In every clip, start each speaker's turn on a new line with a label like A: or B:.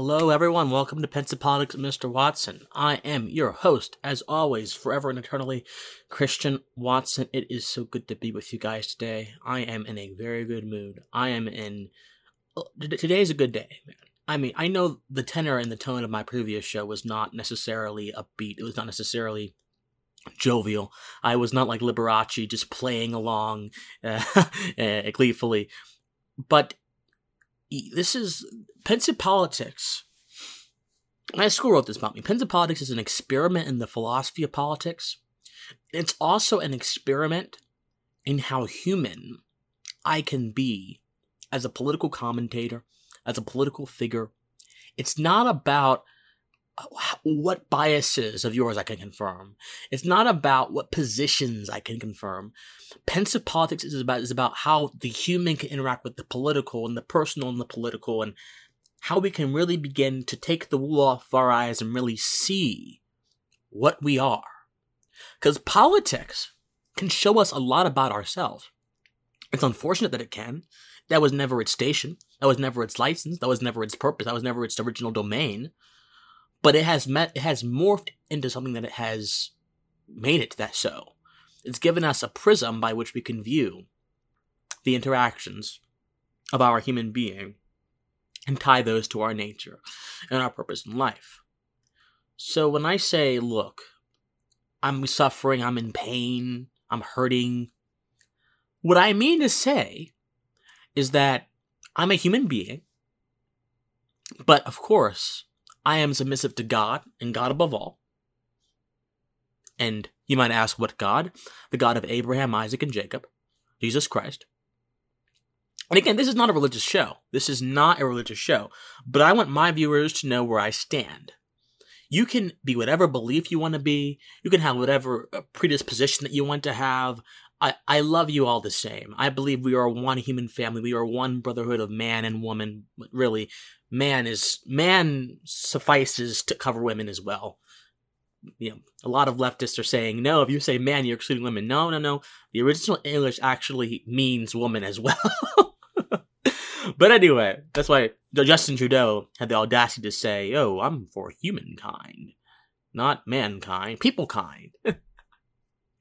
A: Hello, everyone. Welcome to Pensive Politics with Mr. Watson. I am your host, as always, forever and eternally, Christian Watson. It is so good to be with you guys today. I am in a very good mood. I am in. Today is a good day, man. I mean, I know the tenor and the tone of my previous show was not necessarily upbeat. It was not necessarily jovial. I was not like Liberace just playing along uh, gleefully. But this is pensive politics. My school wrote this about me. Pensive politics is an experiment in the philosophy of politics. It's also an experiment in how human I can be as a political commentator, as a political figure. It's not about what biases of yours I can confirm. It's not about what positions I can confirm. Pensive politics is about is about how the human can interact with the political and the personal and the political and how we can really begin to take the wool off our eyes and really see what we are. Because politics can show us a lot about ourselves. It's unfortunate that it can. That was never its station. That was never its license. That was never its purpose. That was never its original domain but it has met it has morphed into something that it has made it that so. It's given us a prism by which we can view the interactions of our human being and tie those to our nature and our purpose in life. So when I say, look, I'm suffering, I'm in pain, I'm hurting, what I mean to say is that I'm a human being, but of course, I am submissive to God and God above all. And you might ask, what God? The God of Abraham, Isaac, and Jacob, Jesus Christ. And again, this is not a religious show. This is not a religious show. But I want my viewers to know where I stand. You can be whatever belief you want to be. You can have whatever uh, predisposition that you want to have. I, I love you all the same. I believe we are one human family. We are one brotherhood of man and woman. Really, man is man suffices to cover women as well. You know, a lot of leftists are saying no. If you say man, you're excluding women. No, no, no. The original English actually means woman as well. but anyway, that's why Justin Trudeau had the audacity to say, "Oh, I'm for humankind, not mankind, people kind."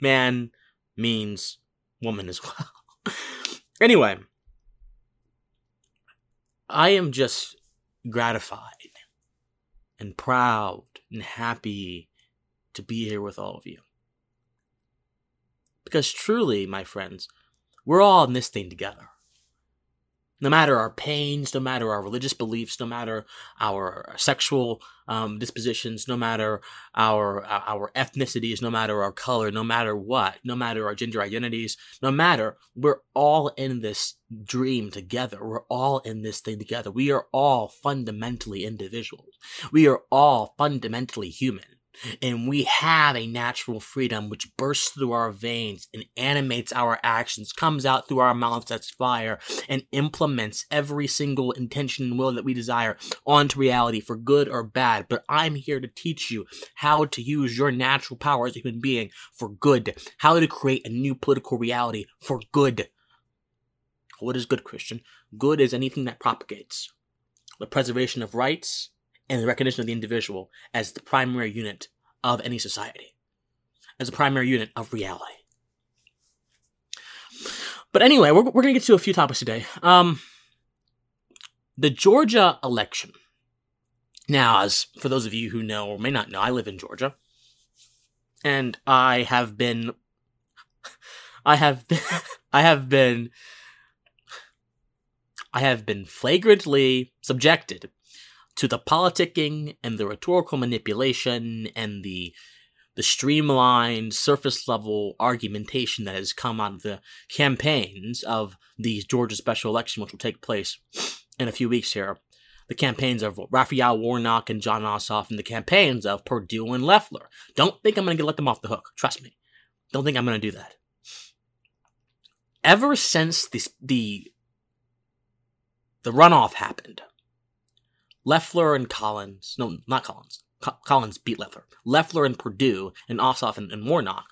A: man means woman as well. anyway, I am just gratified and proud and happy to be here with all of you. Because truly, my friends, we're all in this thing together no matter our pains, no matter our religious beliefs, no matter our sexual um, dispositions, no matter our our ethnicities, no matter our color, no matter what, no matter our gender identities, no matter, we're all in this dream together. We're all in this thing together. We are all fundamentally individuals. We are all fundamentally human and we have a natural freedom which bursts through our veins and animates our actions, comes out through our mouths as fire, and implements every single intention and will that we desire onto reality for good or bad. But I'm here to teach you how to use your natural power as a human being for good, how to create a new political reality for good. What is good, Christian? Good is anything that propagates the preservation of rights and the recognition of the individual as the primary unit of any society, as a primary unit of reality. But anyway, we're, we're going to get to a few topics today. Um, the Georgia election. Now, as for those of you who know or may not know, I live in Georgia. And I have been I have been I have been I have been flagrantly subjected to the politicking and the rhetorical manipulation and the the streamlined surface level argumentation that has come out of the campaigns of the Georgia special election, which will take place in a few weeks here. The campaigns of Raphael Warnock and Jon Ossoff, and the campaigns of Perdue and Loeffler. Don't think I'm going to let them off the hook. Trust me. Don't think I'm going to do that. Ever since the the the runoff happened, Loeffler and Collins, no, not Collins. Co- Collins beat Loeffler. Loeffler and Perdue and Ossoff and, and Warnock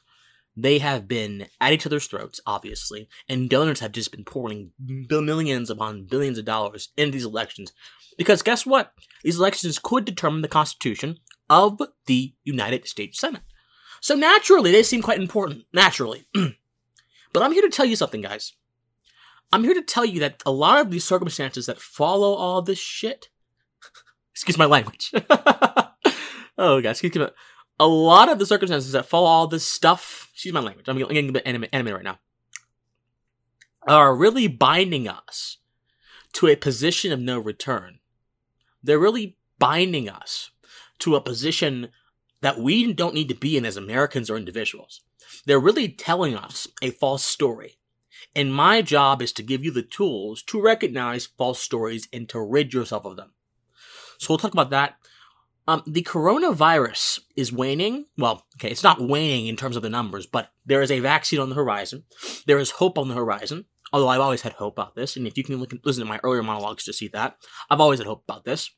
A: they have been at each other's throats, obviously, and donors have just been pouring millions upon billions of dollars into these elections. Because guess what? These elections could determine the constitution of the United States Senate. So naturally, they seem quite important. Naturally. but I'm here to tell you something, guys. I'm here to tell you that a lot of these circumstances that follow all this shit, excuse my language. oh, guys, excuse me a lot of the circumstances that follow all this stuff, excuse my language, I'm getting a bit animated right now, are really binding us to a position of no return. They're really binding us to a position that we don't need to be in as Americans or individuals. They're really telling us a false story. And my job is to give you the tools to recognize false stories and to rid yourself of them. So we'll talk about that um, the coronavirus is waning. Well, okay, it's not waning in terms of the numbers, but there is a vaccine on the horizon. There is hope on the horizon. Although I've always had hope about this, and if you can look, listen to my earlier monologues to see that, I've always had hope about this.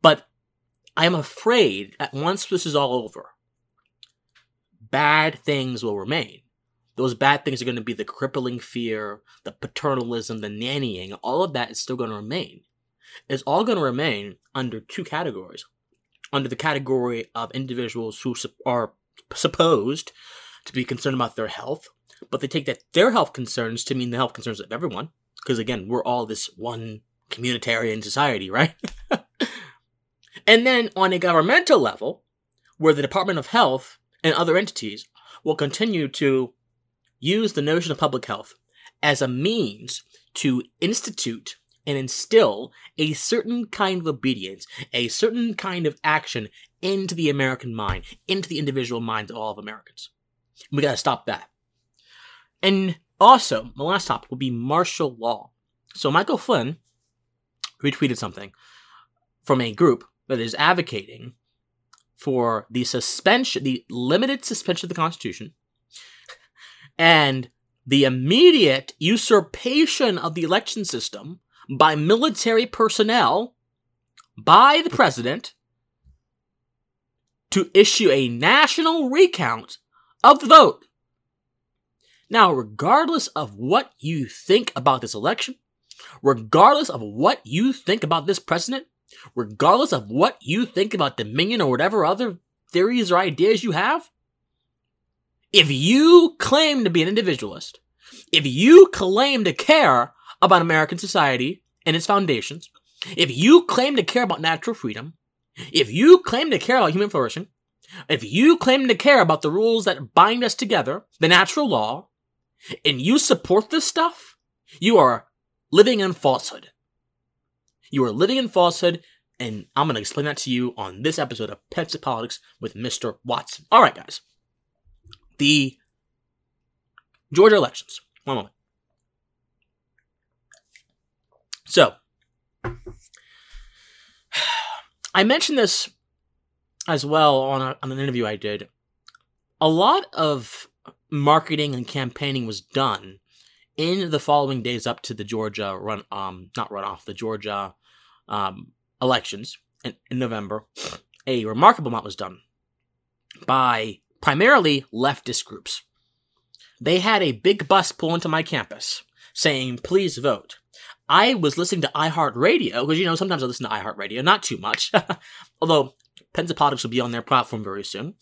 A: But I am afraid that once this is all over, bad things will remain. Those bad things are going to be the crippling fear, the paternalism, the nannying. All of that is still going to remain is all going to remain under two categories. Under the category of individuals who are supposed to be concerned about their health, but they take that their health concerns to mean the health concerns of everyone. Because again, we're all this one communitarian society, right? and then on a governmental level, where the Department of Health and other entities will continue to use the notion of public health as a means to institute and instill a certain kind of obedience, a certain kind of action into the American mind, into the individual minds of all of Americans. We gotta stop that. And also, my last topic will be martial law. So Michael Flynn retweeted something from a group that is advocating for the suspension, the limited suspension of the Constitution, and the immediate usurpation of the election system by military personnel by the president to issue a national recount of the vote. Now, regardless of what you think about this election, regardless of what you think about this president, regardless of what you think about Dominion or whatever other theories or ideas you have, if you claim to be an individualist, if you claim to care about American society and its foundations, if you claim to care about natural freedom, if you claim to care about human flourishing, if you claim to care about the rules that bind us together, the natural law, and you support this stuff, you are living in falsehood. You are living in falsehood, and I'm going to explain that to you on this episode of Pets Politics with Mr. Watson. All right, guys. The Georgia elections. One moment. So, I mentioned this as well on, a, on an interview I did. A lot of marketing and campaigning was done in the following days up to the Georgia run, um, not runoff, the Georgia um, elections in, in November. A remarkable amount was done by primarily leftist groups. They had a big bus pull into my campus saying, please vote. I was listening to iHeartRadio because you know sometimes I listen to iHeartRadio, not too much, although Politics will be on their platform very soon.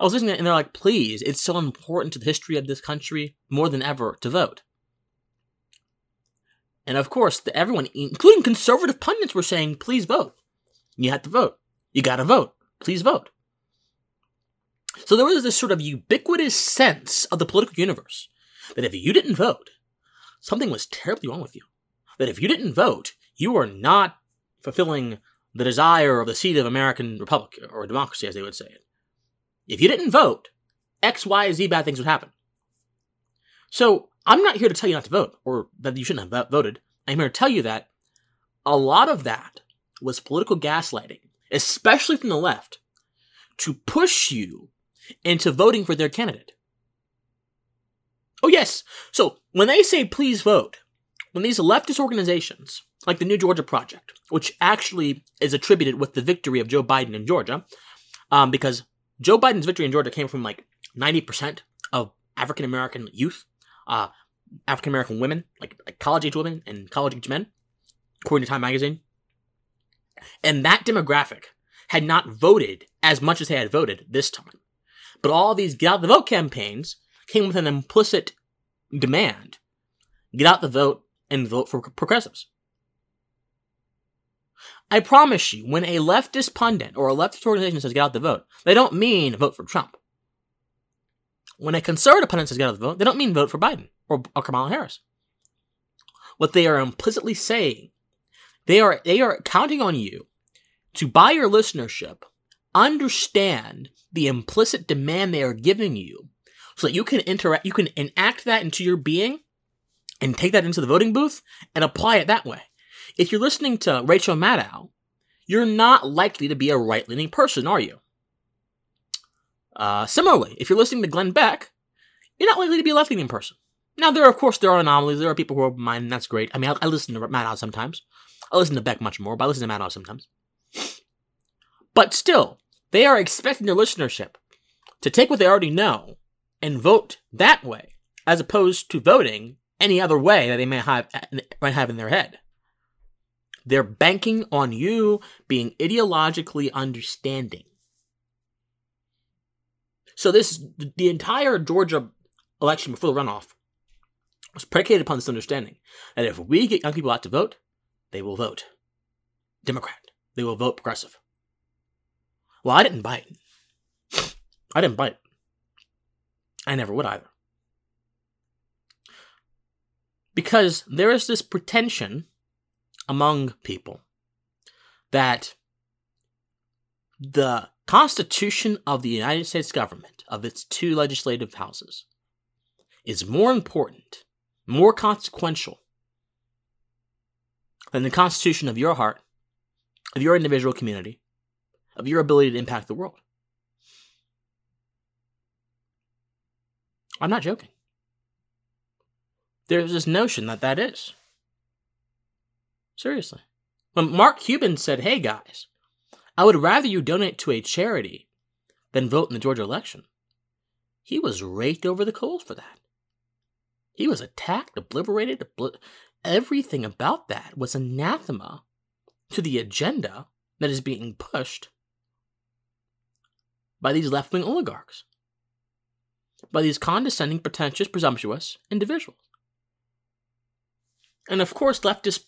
A: I was listening to it and they're like, please, it's so important to the history of this country more than ever to vote. And of course, the, everyone, including conservative pundits, were saying, please vote. You have to vote. You gotta vote. Please vote. So there was this sort of ubiquitous sense of the political universe that if you didn't vote, something was terribly wrong with you that if you didn't vote, you are not fulfilling the desire of the seat of American republic or democracy, as they would say it. If you didn't vote, X, Y, Z bad things would happen. So I'm not here to tell you not to vote or that you shouldn't have voted. I'm here to tell you that a lot of that was political gaslighting, especially from the left, to push you into voting for their candidate. Oh, yes. So when they say please vote, when these leftist organizations, like the New Georgia Project, which actually is attributed with the victory of Joe Biden in Georgia, um, because Joe Biden's victory in Georgia came from like 90% of African American youth, uh, African American women, like, like college age women and college age men, according to Time magazine. And that demographic had not voted as much as they had voted this time. But all these get out the vote campaigns came with an implicit demand get out the vote and vote for progressives. I promise you, when a leftist pundit or a leftist organization says get out the vote, they don't mean vote for Trump. When a conservative pundit says get out the vote, they don't mean vote for Biden or, or Kamala Harris. What they are implicitly saying, they are they are counting on you to buy your listenership, understand the implicit demand they are giving you, so that you can interact, you can enact that into your being, and take that into the voting booth and apply it that way. If you're listening to Rachel Maddow, you're not likely to be a right leaning person, are you? Uh, similarly, if you're listening to Glenn Beck, you're not likely to be a left leaning person. Now, there, are, of course, there are anomalies. There are people who are mine, and that's great. I mean, I, I listen to Maddow sometimes. I listen to Beck much more, but I listen to Maddow sometimes. But still, they are expecting their listenership to take what they already know and vote that way, as opposed to voting any other way that they may have, might have in their head. They're banking on you being ideologically understanding. So this the entire Georgia election before the runoff was predicated upon this understanding that if we get young people out to vote, they will vote Democrat. They will vote progressive. Well, I didn't bite. I didn't bite. I never would either. Because there is this pretension among people that the Constitution of the United States government, of its two legislative houses, is more important, more consequential than the Constitution of your heart, of your individual community, of your ability to impact the world. I'm not joking. There's this notion that that is. Seriously. When Mark Cuban said, hey guys, I would rather you donate to a charity than vote in the Georgia election, he was raked over the coals for that. He was attacked, obliterated, obli- everything about that was anathema to the agenda that is being pushed by these left wing oligarchs, by these condescending, pretentious, presumptuous individuals. And of course, leftist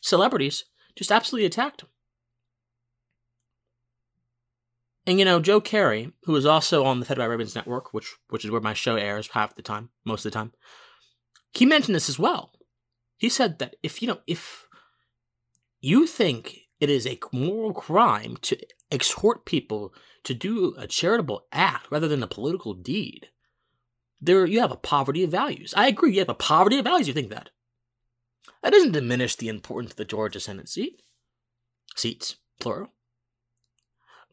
A: celebrities just absolutely attacked him. And you know, Joe Kerry, who is also on the Fed by Ravens network, which which is where my show airs half the time, most of the time, he mentioned this as well. He said that if you know, if you think it is a moral crime to exhort people to do a charitable act rather than a political deed, there you have a poverty of values. I agree, you have a poverty of values. You think that? That doesn't diminish the importance of the Georgia Senate seat. Seats, plural.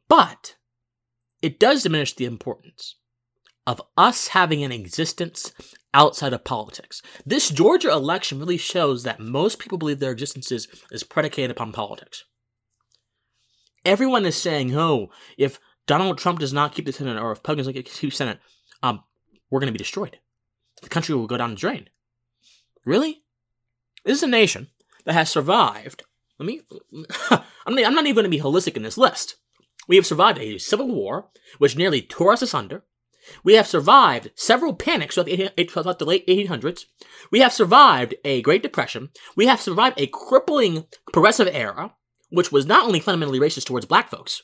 A: But it does diminish the importance of us having an existence outside of politics. This Georgia election really shows that most people believe their existence is, is predicated upon politics. Everyone is saying, oh, if Donald Trump does not keep the Senate, or if Pug does not keep the Senate, um, we're going to be destroyed. The country will go down the drain. Really? This is a nation that has survived. Let me. I'm not, I'm not even going to be holistic in this list. We have survived a civil war, which nearly tore us asunder. We have survived several panics throughout the, late 1800s. We have survived a Great Depression. We have survived a crippling progressive era, which was not only fundamentally racist towards black folks,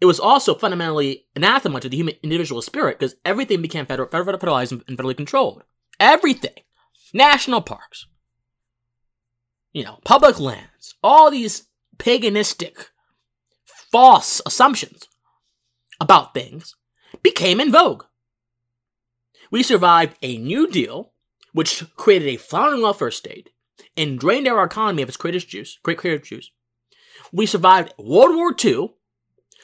A: it was also fundamentally anathema to the human individual spirit because everything became federal, federalized and federally controlled. Everything. National parks, you know, public lands, all these paganistic, false assumptions about things became in vogue. We survived a New Deal, which created a floundering welfare state and drained our economy of its greatest juice, great creative juice. We survived World War II,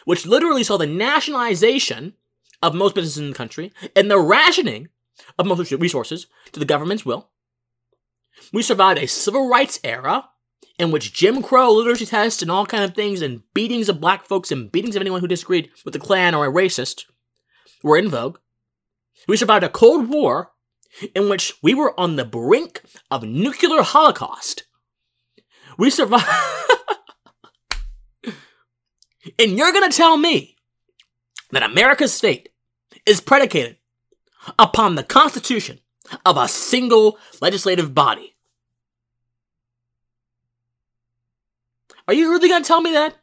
A: which literally saw the nationalization of most businesses in the country and the rationing of most resources to the government's will. We survived a civil rights era in which Jim Crow literacy tests and all kind of things and beatings of black folks and beatings of anyone who disagreed with the Klan or a racist were in vogue. We survived a Cold War in which we were on the brink of nuclear holocaust. We survived. and you're going to tell me that America's fate is predicated upon the constitution of a single legislative body. Are you really going to tell me that?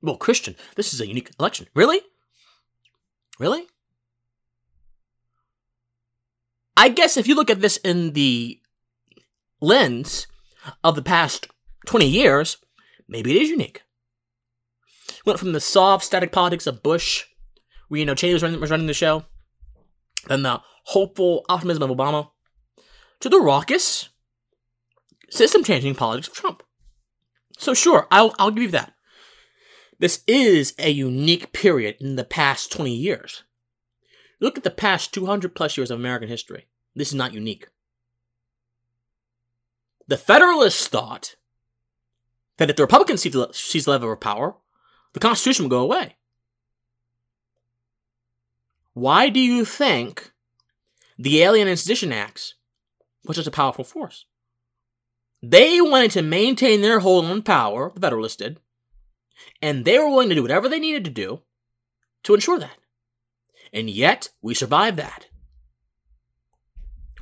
A: Well, Christian, this is a unique election. Really? Really? I guess if you look at this in the lens of the past 20 years, maybe it is unique. Went from the soft, static politics of Bush, where, you know, Cheney was running, was running the show, then the hopeful optimism of Obama, to the raucous, system changing politics of Trump. So, sure, I'll, I'll give you that. This is a unique period in the past 20 years. Look at the past 200 plus years of American history. This is not unique. The Federalists thought that if the Republicans seized the level of power, the Constitution would go away. Why do you think the Alien Sedition Acts was such a powerful force? They wanted to maintain their hold on power, the Federalists did, and they were willing to do whatever they needed to do to ensure that. And yet, we survived that.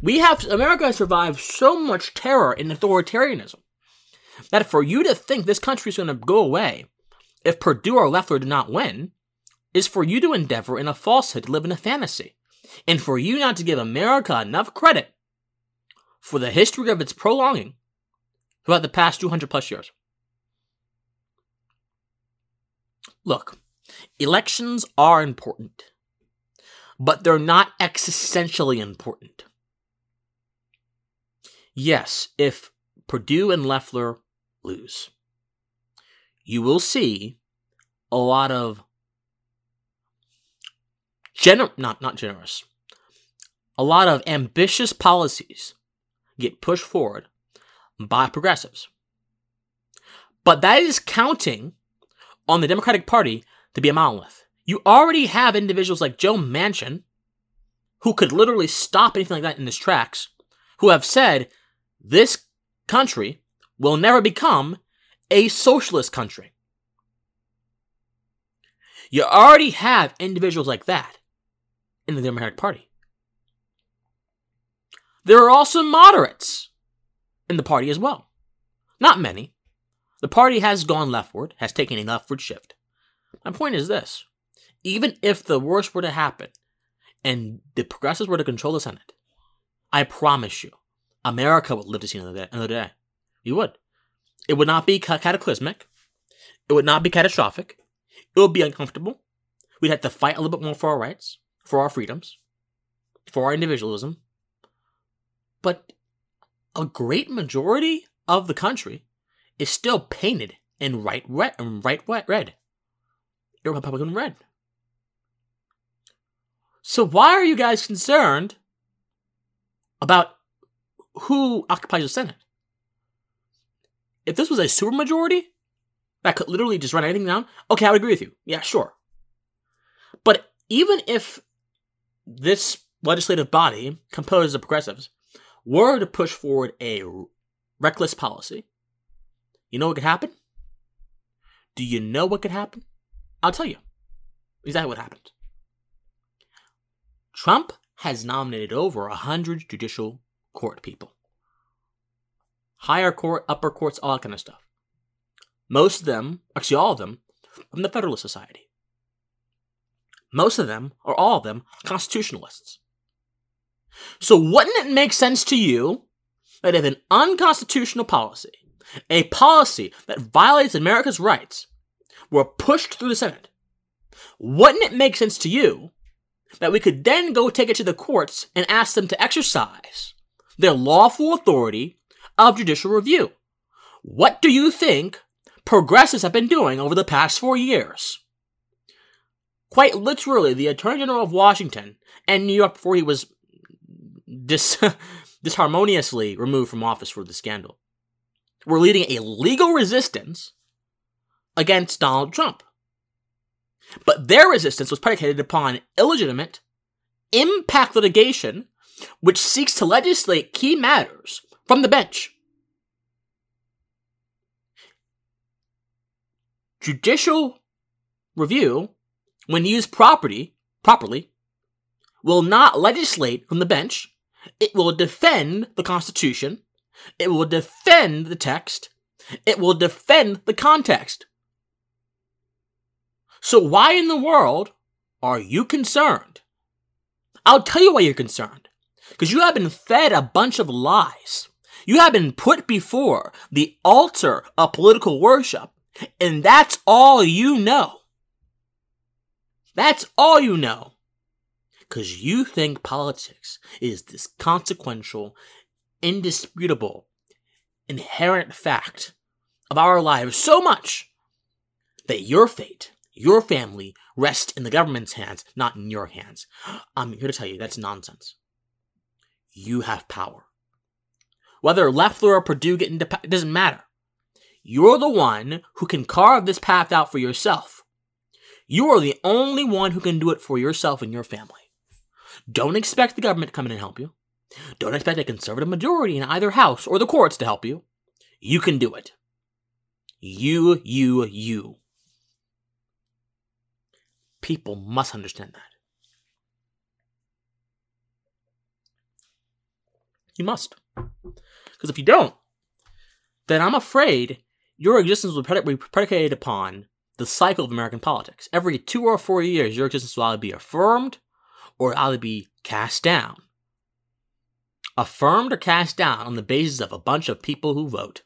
A: We have, America has survived so much terror and authoritarianism that for you to think this country is going to go away if Perdue or Loeffler do not win is for you to endeavor in a falsehood to live in a fantasy, and for you not to give America enough credit for the history of its prolonging throughout the past 200 plus years. Look, elections are important, but they're not existentially important. Yes, if Perdue and Loeffler lose, you will see a lot of gener- not not generous, a lot of ambitious policies get pushed forward by progressives. But that is counting on the Democratic Party to be a monolith. You already have individuals like Joe Manchin, who could literally stop anything like that in his tracks, who have said this country will never become a socialist country. You already have individuals like that in the Democratic Party. There are also moderates in the party as well. Not many. The party has gone leftward, has taken a leftward shift. My point is this even if the worst were to happen and the progressives were to control the Senate, I promise you, America would live to see another day. Another day. You would. It would not be cataclysmic. It would not be catastrophic. It would be uncomfortable. We'd have to fight a little bit more for our rights, for our freedoms, for our individualism. But a great majority of the country is still painted in right red and right red. Republican red. So why are you guys concerned about who occupies the Senate? If this was a supermajority that could literally just run anything down, okay, I would agree with you. Yeah, sure. But even if this legislative body, composed of progressives, were to push forward a reckless policy, you know what could happen? Do you know what could happen? I'll tell you exactly what happened. Trump has nominated over a hundred judicial court people. Higher court, upper courts, all that kind of stuff. Most of them, actually all of them, from the Federalist Society. Most of them, or all of them, constitutionalists. So wouldn't it make sense to you that if an unconstitutional policy, a policy that violates America's rights, were pushed through the Senate, wouldn't it make sense to you that we could then go take it to the courts and ask them to exercise their lawful authority of judicial review? What do you think progressives have been doing over the past four years? Quite literally, the Attorney General of Washington and New York before he was dis- disharmoniously removed from office for the scandal were leading a legal resistance against Donald Trump. But their resistance was predicated upon illegitimate, impact litigation, which seeks to legislate key matters from the bench. Judicial review, when used property, properly, will not legislate from the bench. It will defend the Constitution. It will defend the text. It will defend the context. So why in the world are you concerned? I'll tell you why you're concerned. Because you have been fed a bunch of lies. You have been put before the altar of political worship, and that's all you know. That's all you know. Because you think politics is this consequential, indisputable, inherent fact of our lives so much that your fate, your family, rests in the government's hands, not in your hands. I'm here to tell you that's nonsense. You have power. Whether Loeffler or Perdue get into it doesn't matter. You're the one who can carve this path out for yourself. You are the only one who can do it for yourself and your family. Don't expect the government to come in and help you. Don't expect a conservative majority in either house or the courts to help you. You can do it. You, you, you. People must understand that. You must. Because if you don't, then I'm afraid your existence will be predicated upon the cycle of American politics. Every two or four years, your existence will either be affirmed or either be cast down. Affirmed or cast down on the basis of a bunch of people who vote.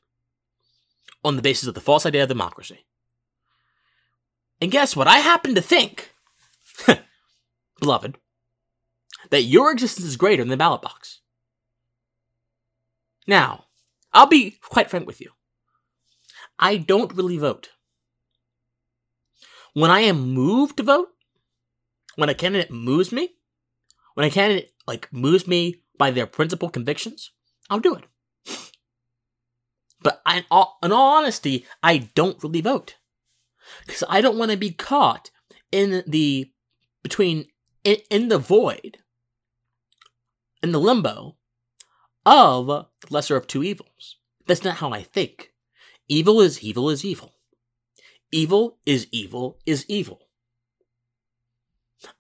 A: On the basis of the false idea of democracy. And guess what? I happen to think, beloved, that your existence is greater than the ballot box. Now, I'll be quite frank with you. I don't really vote. When I am moved to vote, when a candidate moves me, when a candidate like moves me by their principal convictions, I'll do it. But I, in, all, in all honesty, I don't really vote because I don't want to be caught in the between in, in the void, in the limbo of the lesser of two evils. That's not how I think. Evil is evil is evil. Evil is evil is evil.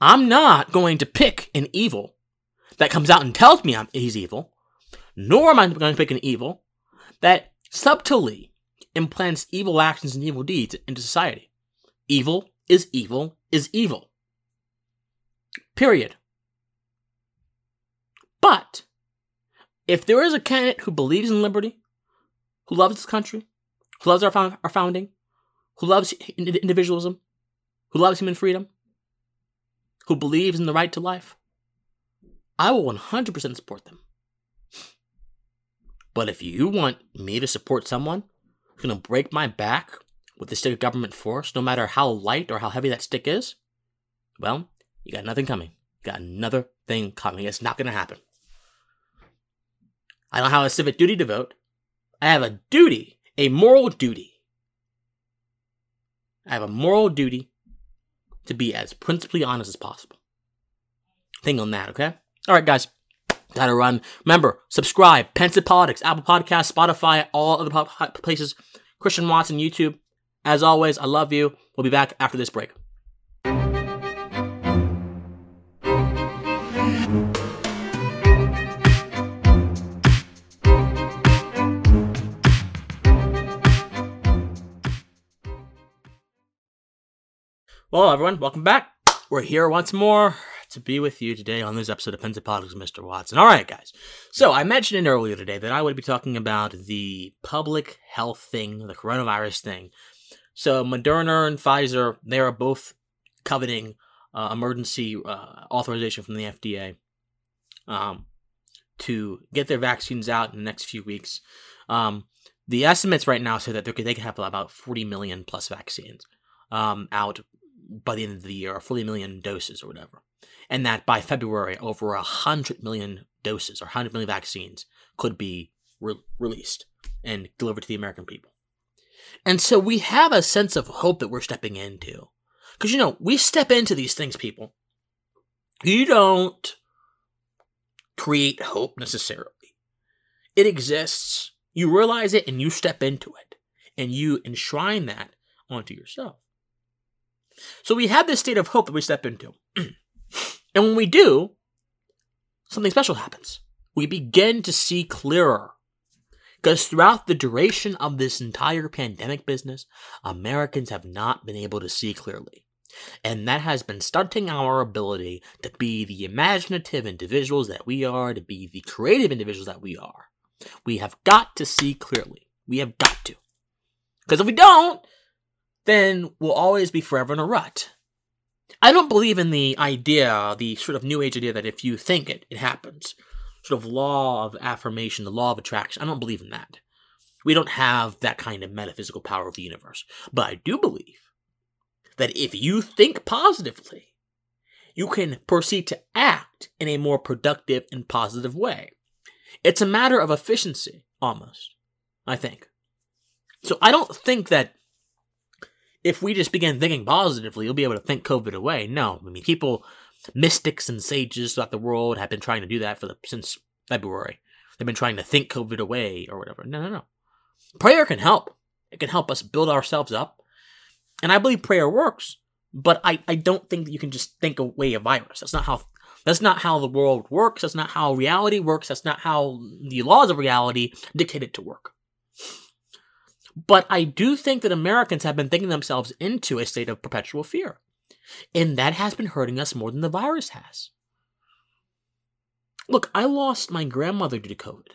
A: I'm not going to pick an evil that comes out and tells me I'm, he's evil, nor am I going to pick an evil that subtly implants evil actions and evil deeds into society. Evil is evil is evil. Period. But if there is a candidate who believes in liberty, who loves this country, who loves our, found, our founding, who loves individualism, who loves human freedom, who believes in the right to life, I will 100% support them. But if you want me to support someone who's going to break my back with the stick of government force, no matter how light or how heavy that stick is, well, you got nothing coming. You got another thing coming. It's not going to happen. I don't have a civic duty to vote. I have a duty, a moral duty. I have a moral duty to be as principally honest as possible. Think on that, okay? All right, guys. Gotta run. Remember, subscribe. Pensive Politics, Apple Podcasts, Spotify, all other places. Christian Watson, YouTube. As always, I love you. We'll be back after this break. Well, everyone, welcome back. We're here once more to be with you today on this episode of Pensive Politics Mr. Watson. All right, guys. So I mentioned earlier today that I would be talking about the public health thing, the coronavirus thing. So Moderna and Pfizer, they are both coveting uh, emergency uh, authorization from the FDA um, to get their vaccines out in the next few weeks. Um, the estimates right now say that they could have about 40 million plus vaccines um, out by the end of the year, or 40 million doses or whatever. And that by February, over 100 million doses or 100 million vaccines could be re- released and delivered to the American people. And so we have a sense of hope that we're stepping into. Because, you know, we step into these things, people. You don't create hope necessarily. It exists. You realize it and you step into it. And you enshrine that onto yourself. So we have this state of hope that we step into. and when we do, something special happens. We begin to see clearer. Because throughout the duration of this entire pandemic business, Americans have not been able to see clearly. And that has been stunting our ability to be the imaginative individuals that we are, to be the creative individuals that we are. We have got to see clearly. We have got to. Because if we don't, then we'll always be forever in a rut. I don't believe in the idea, the sort of new age idea that if you think it, it happens sort of law of affirmation, the law of attraction. I don't believe in that. We don't have that kind of metaphysical power of the universe. But I do believe that if you think positively, you can proceed to act in a more productive and positive way. It's a matter of efficiency, almost, I think. So I don't think that if we just begin thinking positively, you'll be able to think COVID away. No, I mean, people mystics and sages throughout the world have been trying to do that for the since February. They've been trying to think COVID away or whatever. No, no, no. Prayer can help. It can help us build ourselves up. And I believe prayer works, but I, I don't think that you can just think away a virus. That's not how that's not how the world works. That's not how reality works. That's not how the laws of reality dictate it to work. But I do think that Americans have been thinking themselves into a state of perpetual fear. And that has been hurting us more than the virus has. Look, I lost my grandmother due to COVID.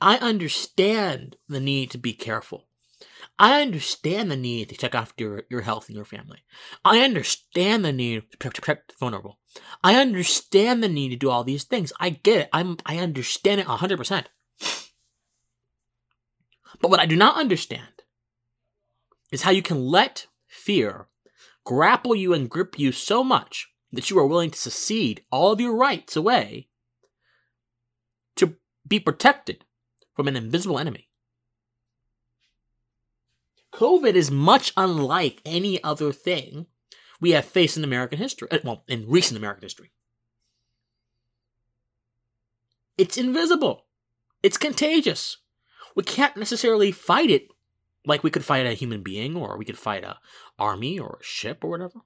A: I understand the need to be careful. I understand the need to check after your, your health and your family. I understand the need to protect the vulnerable. I understand the need to do all these things. I get it. I'm, I understand it 100%. But what I do not understand is how you can let fear grapple you and grip you so much that you are willing to secede all of your rights away to be protected from an invisible enemy. COVID is much unlike any other thing we have faced in American history, uh, well, in recent American history. It's invisible. It's contagious. We can't necessarily fight it like we could fight a human being, or we could fight a army or a ship or whatever.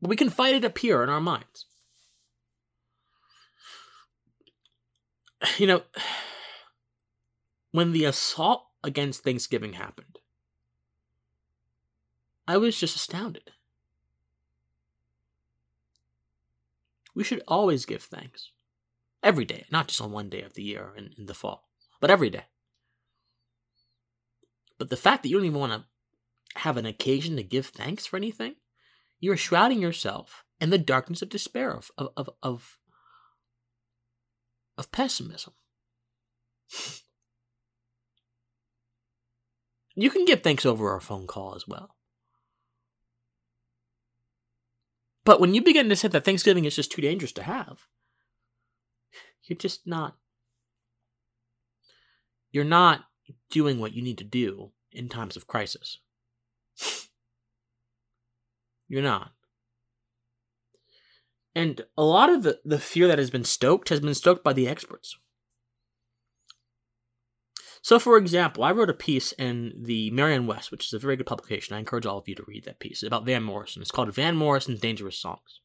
A: But we can fight it up here in our minds. You know, when the assault against Thanksgiving happened, I was just astounded. We should always give thanks. Every day, not just on one day of the year in, in the fall, but every day. But the fact that you don't even want to have an occasion to give thanks for anything, you're shrouding yourself in the darkness of despair, of, of, of, of, pessimism. You can give thanks over our phone call as well. But when you begin to say that Thanksgiving is just too dangerous to have, you're just not. You're not doing what you need to do in times of crisis. You're not. And a lot of the, the fear that has been stoked has been stoked by the experts. So, for example, I wrote a piece in the Merion West, which is a very good publication. I encourage all of you to read that piece about Van Morrison. It's called Van Morrison's Dangerous Songs.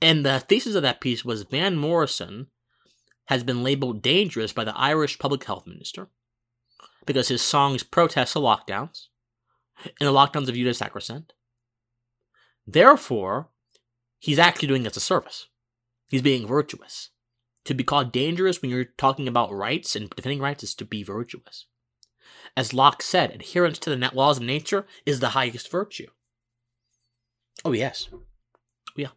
A: And the thesis of that piece was Van Morrison has been labeled dangerous by the Irish public health minister because his songs protest the lockdowns, and the lockdowns are viewed as sacrosanct. Therefore, he's actually doing us a service. He's being virtuous. To be called dangerous when you're talking about rights and defending rights is to be virtuous. As Locke said, adherence to the laws of nature is the highest virtue. Oh, yes. Oh, yeah.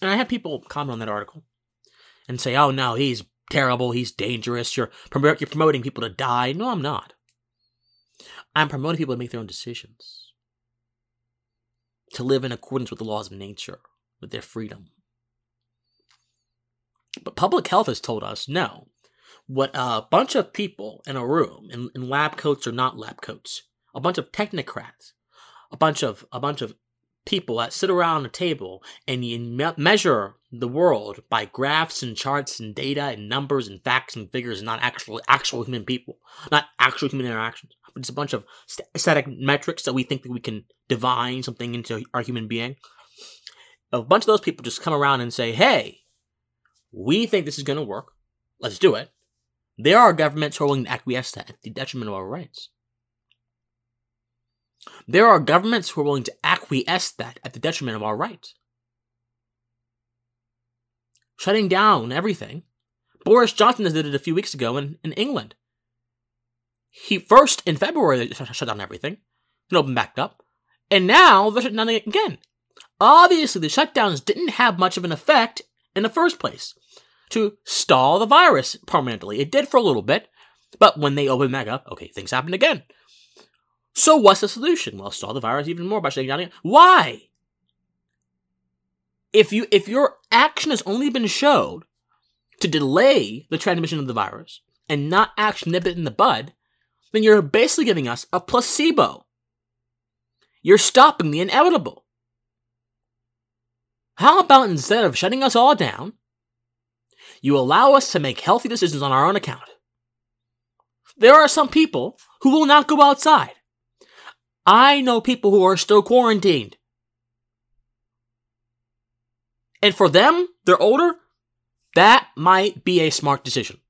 A: And I had people comment on that article and say, "Oh no, he's terrible, he's dangerous. You're you're promoting people to die." No, I'm not. I'm promoting people to make their own decisions, to live in accordance with the laws of nature, with their freedom. But public health has told us no. what a bunch of people in a room, in, in lab coats or not lab coats, a bunch of technocrats, a bunch of a bunch of people that sit around a table and you me- measure the world by graphs and charts and data and numbers and facts and figures, and not actual actual human people, not actual human interactions, but it's a bunch of static metrics that we think that we can divine something into our human being. A bunch of those people just come around and say, "Hey, we think this is going to work. Let's do it." There are governments who are willing to acquiesce to at the detriment of our rights. There are governments who are willing to acquiesce that at the detriment of our rights. Shutting down everything. Boris Johnson did it a few weeks ago in, in England. He first in February shut down everything and opened back up, and now they're shutting down again. Obviously, the shutdowns didn't have much of an effect in the first place to stall the virus permanently. It did for a little bit, but when they opened back up, okay, things happened again. So what's the solution? Well, stall the virus even more by shutting down. Why? If you if your action has only been showed to delay the transmission of the virus and not actually nip it in the bud, then you're basically giving us a placebo. You're stopping the inevitable. How about instead of shutting us all down, you allow us to make healthy decisions on our own account? There are some people who will not go outside. I know people who are still quarantined. And for them, they're older, that might be a smart decision.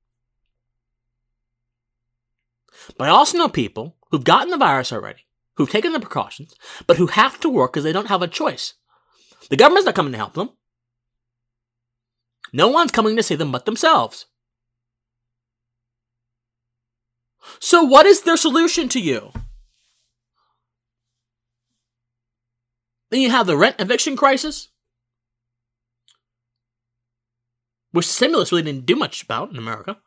A: But I also know people who've gotten the virus already, who've taken the precautions, but who have to work because they don't have a choice. The government's not coming to help them. No one's coming to save them but themselves. So, what is their solution to you? Then you have the rent eviction crisis, which stimulus really didn't do much about in America.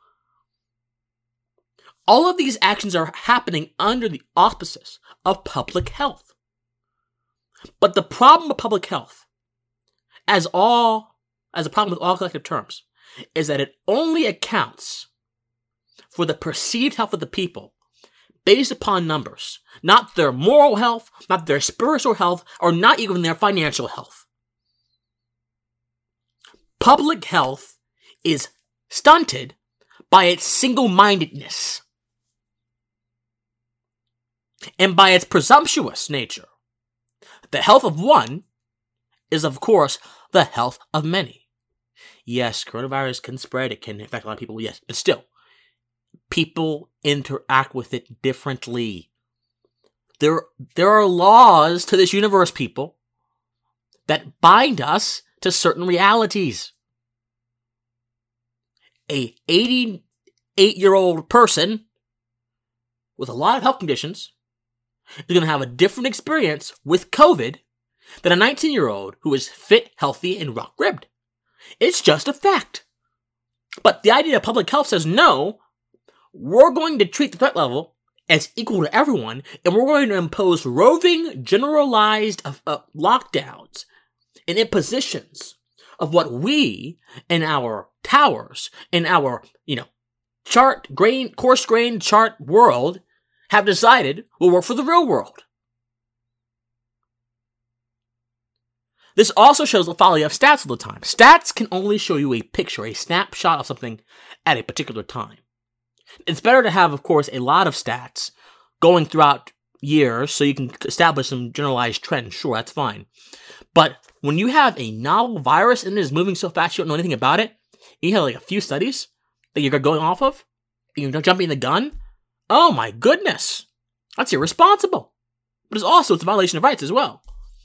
A: All of these actions are happening under the auspices of public health. But the problem with public health, as all as a problem with all collective terms, is that it only accounts for the perceived health of the people based upon numbers, not their moral health, not their spiritual health, or not even their financial health. Public health is stunted by its single mindedness and by its presumptuous nature. The health of one is, of course, the health of many. Yes, coronavirus can spread, it can affect a lot of people, yes, but still, people interact with it differently. There, there are laws to this universe, people, that bind us to certain realities. A 88 year old person with a lot of health conditions is going to have a different experience with COVID than a 19 year old who is fit, healthy, and rock ribbed. It's just a fact. But the idea of public health says no, we're going to treat the threat level as equal to everyone, and we're going to impose roving, generalized uh, uh, lockdowns and impositions of what we in our towers, in our, you know, chart grain, coarse grain chart world have decided will work for the real world. This also shows the folly of stats all the time. Stats can only show you a picture, a snapshot of something at a particular time. It's better to have, of course, a lot of stats going throughout years so you can establish some generalized trends. Sure, that's fine. But when you have a novel virus and it is moving so fast you don't know anything about it, you have like a few studies that you're going off of, you're jumping the gun, oh my goodness, that's irresponsible. But it's also it's a violation of rights as well.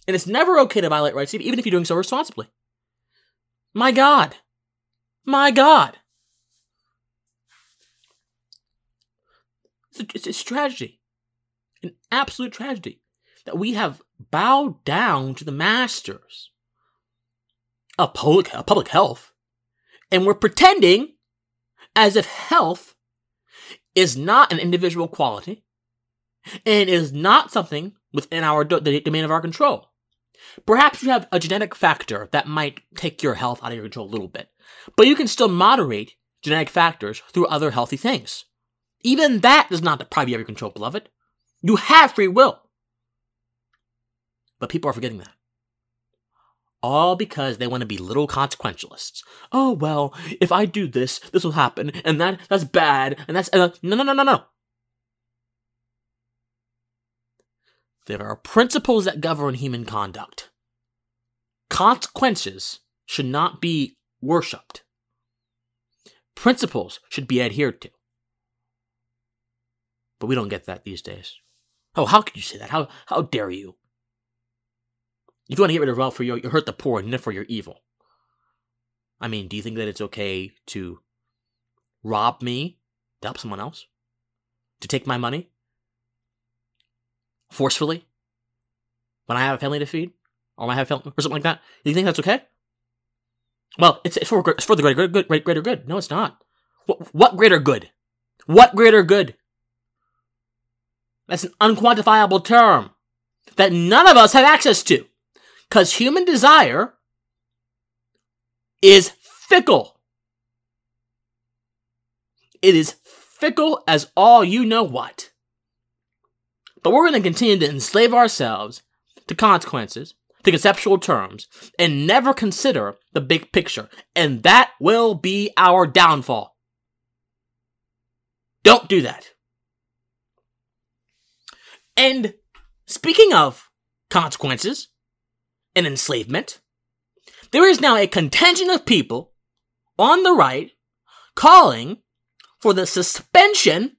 A: And it's never okay to violate rights, even if you're doing so responsibly. My God. My God. It's a, it's tragedy, an absolute tragedy, that we have bowed down to the masters of public, of public health, and we're pretending as if health is not an individual quality and is not something within our the domain of our control. Perhaps you have a genetic factor that might take your health out of your control a little bit, but you can still moderate genetic factors through other healthy things. Even that does not deprive you of your control, beloved. You have free will. But people are forgetting that. All because they want to be little consequentialists. Oh well, if I do this, this will happen, and that that's bad, and that's uh, no no no no no. There are principles that govern human conduct. Consequences should not be worshipped. Principles should be adhered to. But we don't get that these days. Oh, how could you say that? How how dare you? If you want to get rid of wealth for your, you hurt the poor and for your evil. I mean, do you think that it's okay to rob me to help someone else? To take my money? Forcefully? When I have a family to feed? Or I have family, or something like that? Do you think that's okay? Well, it's, it's, for, it's for the greater good, greater good. No, it's not. What, what greater good? What greater good? That's an unquantifiable term that none of us have access to. Because human desire is fickle. It is fickle as all you know what. But we're going to continue to enslave ourselves to consequences, to conceptual terms, and never consider the big picture. And that will be our downfall. Don't do that. And speaking of consequences and enslavement, there is now a contingent of people on the right calling for the suspension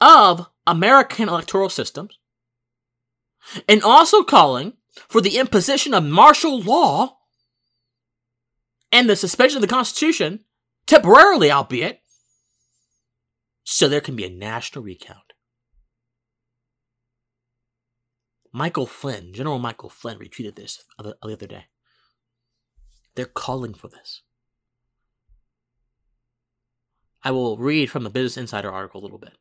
A: of American electoral systems and also calling for the imposition of martial law and the suspension of the Constitution, temporarily, albeit, so there can be a national recount. Michael Flynn, General Michael Flynn, retweeted this the other day. They're calling for this. I will read from the Business Insider article a little bit.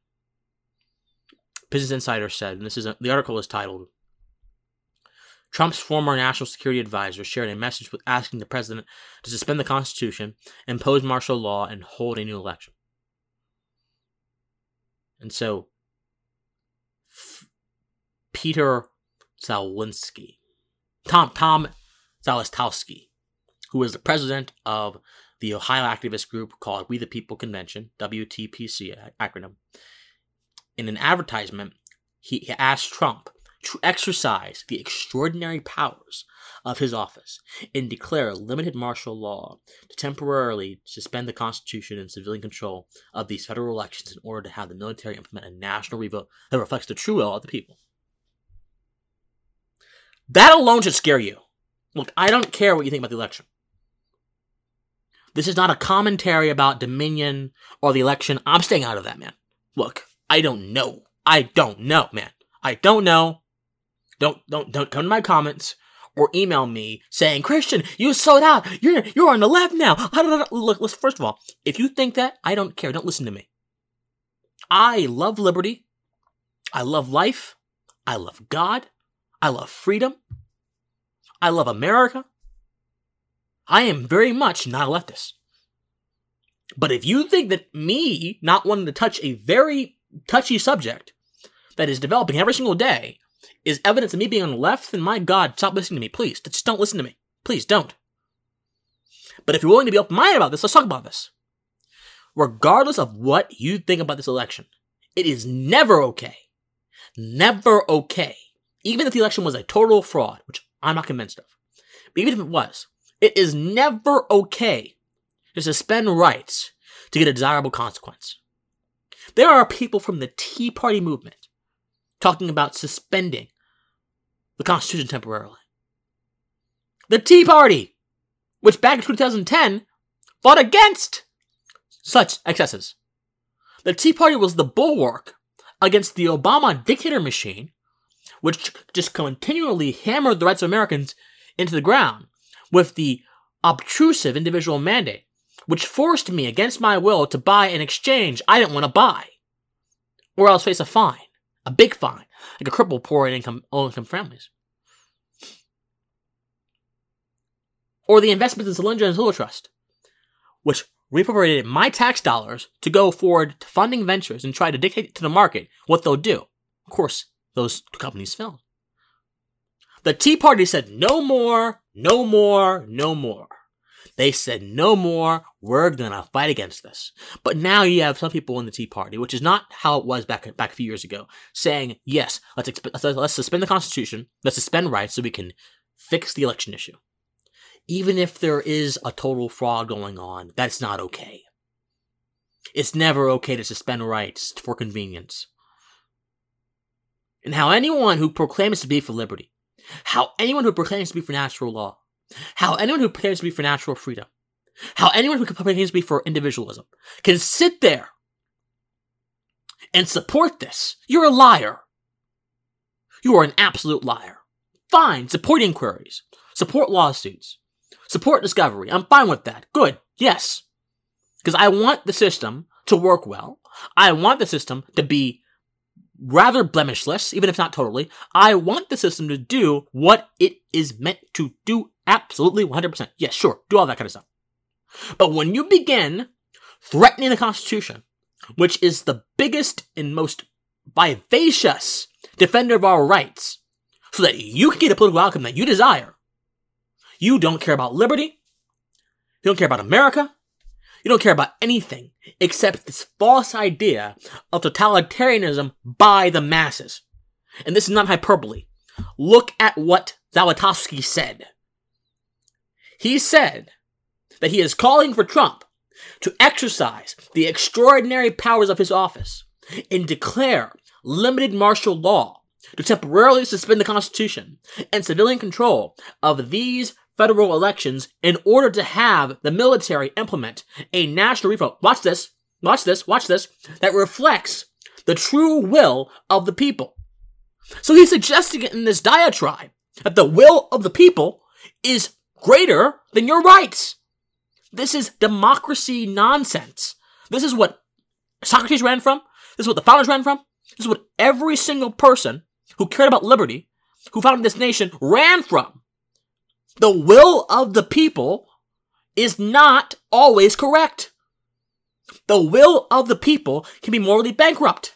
A: Business Insider said, and this is a, the article is titled Trump's former national security advisor shared a message with asking the president to suspend the Constitution, impose martial law, and hold a new election. And so, F- Peter Zawlinski, Tom Tom Zalistowski, who is the president of the Ohio activist group called We the People Convention, WTPC acronym. In an advertisement, he asked Trump to exercise the extraordinary powers of his office and declare limited martial law to temporarily suspend the Constitution and civilian control of these federal elections in order to have the military implement a national revote that reflects the true will of the people. That alone should scare you. Look, I don't care what you think about the election. This is not a commentary about Dominion or the election. I'm staying out of that, man. Look, I don't know. I don't know, man. I don't know. Don't don't don't come to my comments or email me saying, Christian, you sold out. You're you're on the left now. Look, listen, first of all, if you think that, I don't care. Don't listen to me. I love liberty. I love life. I love God. I love freedom. I love America. I am very much not a leftist. But if you think that me not wanting to touch a very touchy subject that is developing every single day is evidence of me being on the left, then my God, stop listening to me. Please, just don't listen to me. Please don't. But if you're willing to be open minded about this, let's talk about this. Regardless of what you think about this election, it is never okay, never okay, even if the election was a total fraud, which I'm not convinced of, but even if it was, it is never okay to suspend rights to get a desirable consequence. There are people from the Tea Party movement talking about suspending the Constitution temporarily. The Tea Party, which back in 2010 fought against such excesses. The Tea Party was the bulwark against the Obama dictator machine, which just continually hammered the rights of Americans into the ground with the obtrusive individual mandate, which forced me against my will to buy an exchange I didn't want to buy, or else face a fine a big fine, like a cripple poor and income low income families. Or the investments in Solyndra and Solar Trust, which reappropriated my tax dollars to go forward to funding ventures and try to dictate to the market what they'll do. Of course, those companies failed. The Tea Party said no more, no more, no more. They said no more, we're gonna fight against this. But now you have some people in the Tea Party, which is not how it was back back a few years ago, saying yes, let's exp- let's, let's suspend the Constitution, let's suspend rights so we can fix the election issue. Even if there is a total fraud going on, that's not okay. It's never okay to suspend rights for convenience. And how anyone who proclaims to be for liberty, how anyone who proclaims to be for natural law, how anyone who proclaims to be for natural freedom, how anyone who proclaims to be for individualism can sit there and support this. You're a liar. You are an absolute liar. Fine, support inquiries, support lawsuits, support discovery. I'm fine with that. Good. Yes. Because I want the system to work well. I want the system to be rather blemishless, even if not totally. I want the system to do what it is meant to do absolutely 100%. Yes, sure, do all that kind of stuff. But when you begin threatening the Constitution, which is the biggest and most vivacious defender of our rights, so that you can get a political outcome that you desire, you don't care about liberty, you don't care about America, you don't care about anything except this false idea of totalitarianism by the masses. And this is not hyperbole. Look at what Zalatoski said. He said that he is calling for Trump to exercise the extraordinary powers of his office and declare limited martial law to temporarily suspend the Constitution and civilian control of these federal elections in order to have the military implement a national revote. Watch this, watch this, watch this, that reflects the true will of the people. So he's suggesting in this diatribe that the will of the people is greater than your rights. This is democracy nonsense. This is what Socrates ran from. This is what the founders ran from. This is what every single person who cared about liberty, who founded this nation, ran from. The will of the people is not always correct. The will of the people can be morally bankrupt.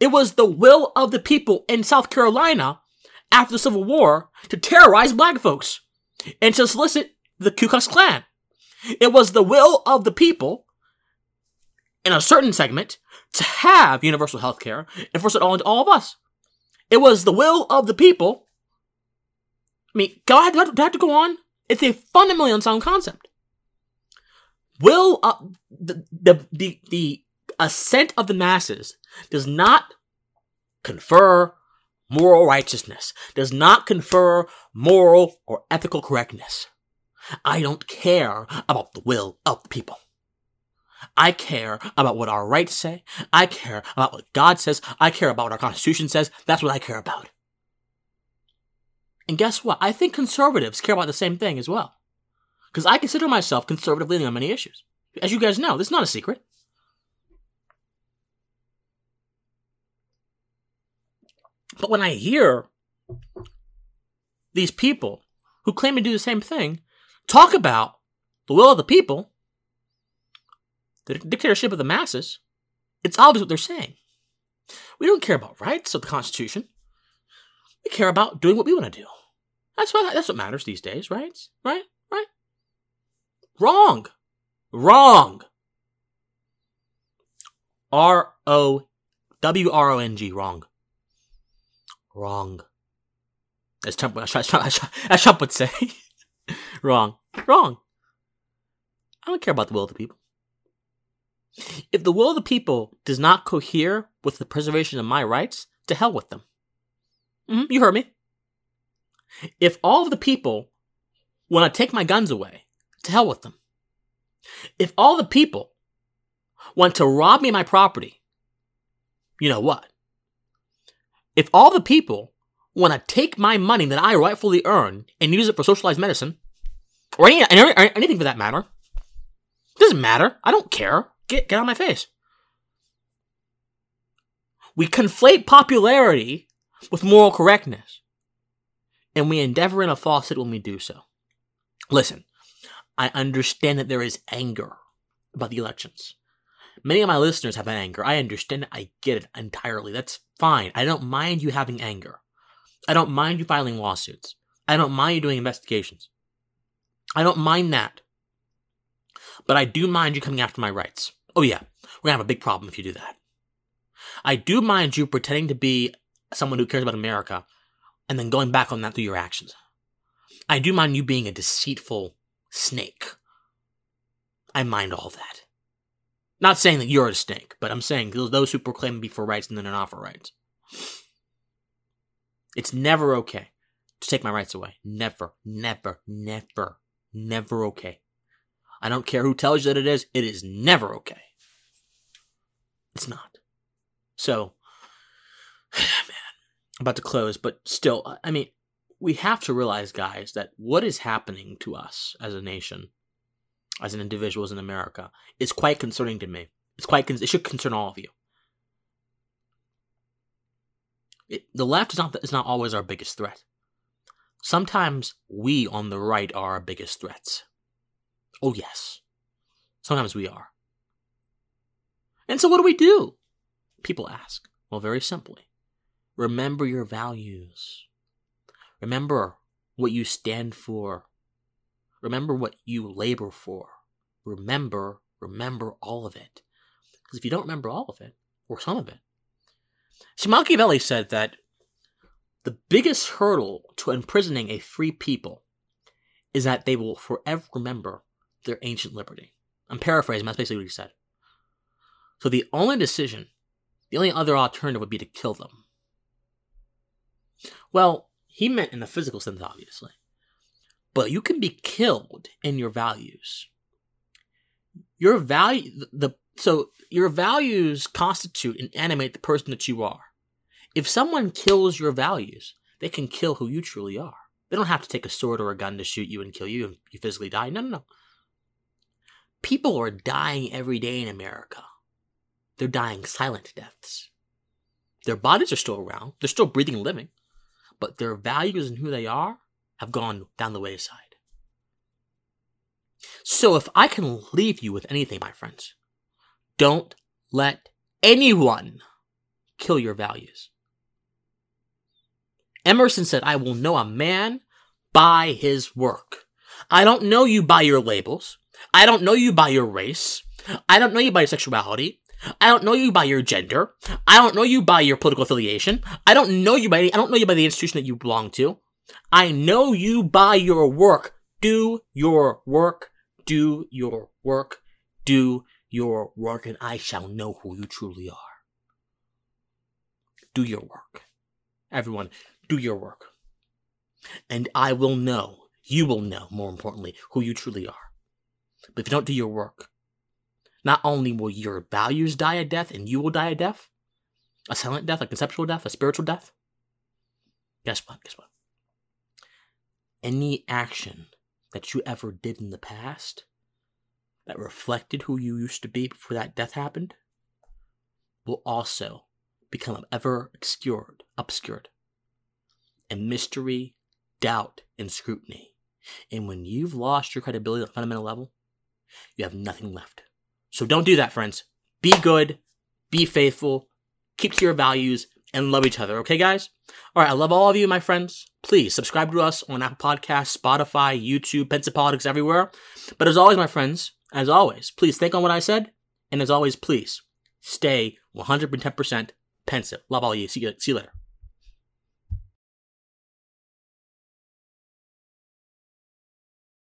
A: It was the will of the people in South Carolina after the Civil War to terrorize black folks and to solicit the Ku Klux Klan. It was the will of the people in a certain segment to have universal health care and force it all into all of us. It was the will of the people I mean, God, do I have to go on? It's a fundamentally unsound concept. Will uh, the, the the the assent of the masses does not confer moral righteousness, does not confer moral or ethical correctness. I don't care about the will of the people. I care about what our rights say. I care about what God says. I care about what our Constitution says. That's what I care about. And guess what? I think conservatives care about the same thing as well. Because I consider myself conservative leaning on many issues. As you guys know, this is not a secret. But when I hear these people who claim to do the same thing talk about the will of the people, the dictatorship of the masses, it's obvious what they're saying. We don't care about rights of the Constitution. We care about doing what we want to do. That's what that's what matters these days, right? Right? Right? Wrong. Wrong. R O W R O N G. Wrong. Wrong. As Trump, as Trump would say. Wrong. Wrong. I don't care about the will of the people. If the will of the people does not cohere with the preservation of my rights, to hell with them. Mm-hmm, you heard me. If all of the people want to take my guns away, to hell with them. If all the people want to rob me of my property, you know what? If all the people want to take my money that I rightfully earn and use it for socialized medicine, or, any, or anything for that matter, doesn't matter. I don't care. Get, get out of my face. We conflate popularity with moral correctness and we endeavor in a faucet when we do so. Listen, I understand that there is anger about the elections. Many of my listeners have anger. I understand it. I get it entirely. That's fine. I don't mind you having anger. I don't mind you filing lawsuits. I don't mind you doing investigations. I don't mind that. But I do mind you coming after my rights. Oh, yeah. We're going to have a big problem if you do that. I do mind you pretending to be someone who cares about America and then going back on that through your actions. I do mind you being a deceitful snake. I mind all that. Not saying that you're a snake, but I'm saying those who proclaim to be for rights and then are not for rights. It's never okay to take my rights away. Never, never, never, never okay. I don't care who tells you that it is, it is never okay. It's not. So, man, about to close, but still, I mean, we have to realize, guys, that what is happening to us as a nation, as an individuals in America, is quite concerning to me. It's quite, it should concern all of you. It, the left is not, is not always our biggest threat. Sometimes we on the right are our biggest threats. Oh, yes. Sometimes we are. And so, what do we do? People ask. Well, very simply remember your values. Remember what you stand for. Remember what you labor for. Remember, remember all of it. Because if you don't remember all of it, or some of it, see, Machiavelli said that the biggest hurdle to imprisoning a free people is that they will forever remember their ancient liberty. I'm paraphrasing, that's basically what he said. So the only decision, the only other alternative would be to kill them. Well, he meant in the physical sense, obviously. But you can be killed in your values. Your value, the so your values constitute and animate the person that you are. If someone kills your values, they can kill who you truly are. They don't have to take a sword or a gun to shoot you and kill you and you physically die. No, no, no. People are dying every day in America. They're dying silent deaths. Their bodies are still around. They're still breathing and living but their values and who they are have gone down the wayside. So if I can leave you with anything, my friends, don't let anyone kill your values. Emerson said, I will know a man by his work. I don't know you by your labels. I don't know you by your race. I don't know you by your sexuality. I don't know you by your gender. I don't know you by your political affiliation. I don't know you by I don't know you by the institution that you belong to. I know you by your work. Do your work. Do your work. Do your work, and I shall know who you truly are. Do your work. Everyone, do your work. And I will know, you will know, more importantly, who you truly are. But if you don't do your work, not only will your values die a death and you will die a death, a silent death, a conceptual death, a spiritual death. Guess what? Guess what? Any action that you ever did in the past that reflected who you used to be before that death happened will also become ever obscured, obscured, and mystery, doubt, and scrutiny. And when you've lost your credibility at a fundamental level, you have nothing left. So don't do that, friends. Be good, be faithful, keep to your values, and love each other. Okay, guys? All right, I love all of you, my friends. Please subscribe to us on Apple Podcasts, Spotify, YouTube, Pensive Politics, everywhere. But as always, my friends, as always, please think on what I said. And as always, please stay 110% pensive. Love all of you. See you, see you later.